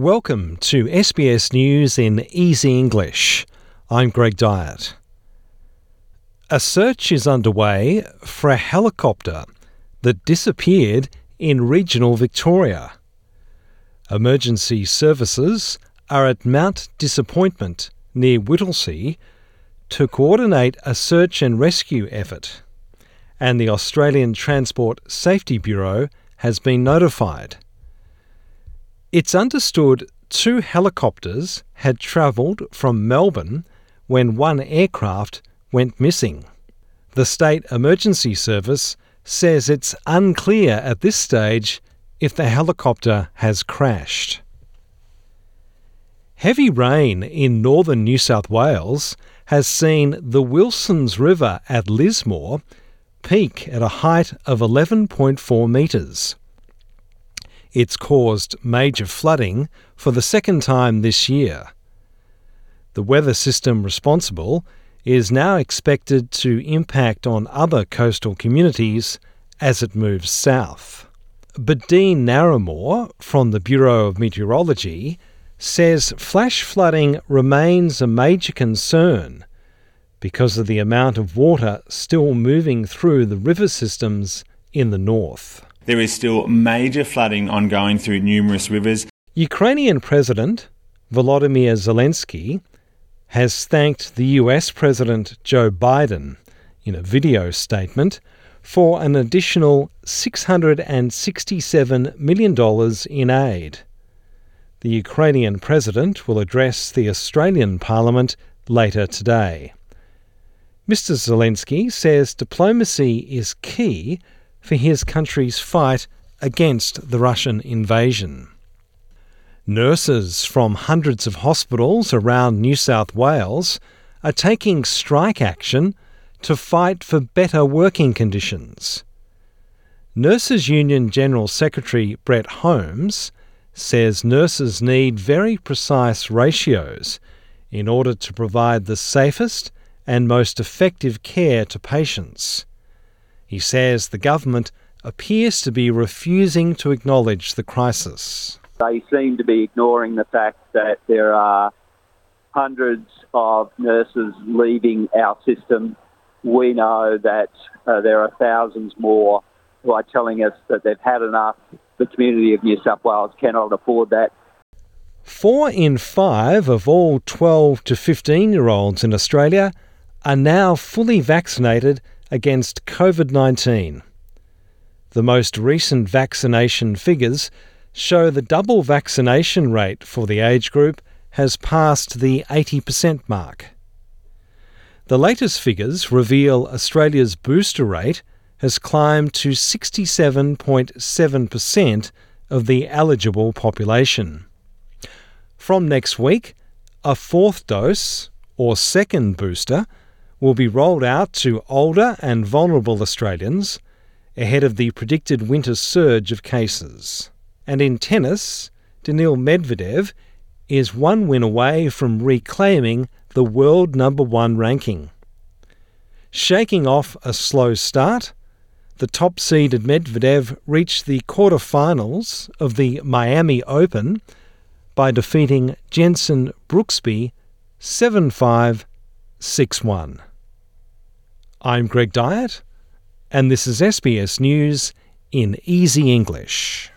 Welcome to SBS News in Easy English. I'm Greg Dyett. A search is underway for a helicopter that disappeared in regional Victoria. Emergency services are at Mount Disappointment near Whittlesea to coordinate a search and rescue effort, and the Australian Transport Safety Bureau has been notified. It's understood two helicopters had travelled from Melbourne when one aircraft went missing. The State Emergency Service says it's unclear at this stage if the helicopter has crashed. Heavy rain in northern New South Wales has seen the Wilsons River at Lismore peak at a height of 11.4 metres. It's caused major flooding for the second time this year. The weather system responsible is now expected to impact on other coastal communities as it moves south. But Dean Narramore from the Bureau of Meteorology says flash flooding remains a major concern because of the amount of water still moving through the river systems in the north. There is still major flooding ongoing through numerous rivers. Ukrainian President Volodymyr Zelensky has thanked the US President Joe Biden in a video statement for an additional $667 million in aid. The Ukrainian president will address the Australian Parliament later today. Mr. Zelensky says diplomacy is key for his country's fight against the Russian invasion. Nurses from hundreds of hospitals around New South Wales are taking strike action to fight for better working conditions. Nurses Union General Secretary Brett Holmes says nurses need very precise ratios in order to provide the safest and most effective care to patients. He says the government appears to be refusing to acknowledge the crisis. They seem to be ignoring the fact that there are hundreds of nurses leaving our system. We know that uh, there are thousands more who are telling us that they've had enough. The community of New South Wales cannot afford that. Four in five of all 12 to 15 year olds in Australia are now fully vaccinated against COVID 19. The most recent vaccination figures show the double vaccination rate for the age group has passed the 80% mark. The latest figures reveal Australia's booster rate has climbed to 67.7% of the eligible population. From next week, a fourth dose, or second booster, will be rolled out to older and vulnerable Australians ahead of the predicted winter surge of cases. And in tennis, Daniil Medvedev is one win away from reclaiming the world number one ranking. Shaking off a slow start, the top seeded Medvedev reached the quarterfinals of the Miami Open by defeating Jensen Brooksby 7 5 6 1. I'm Greg Dyett, and this is SBS News in Easy English.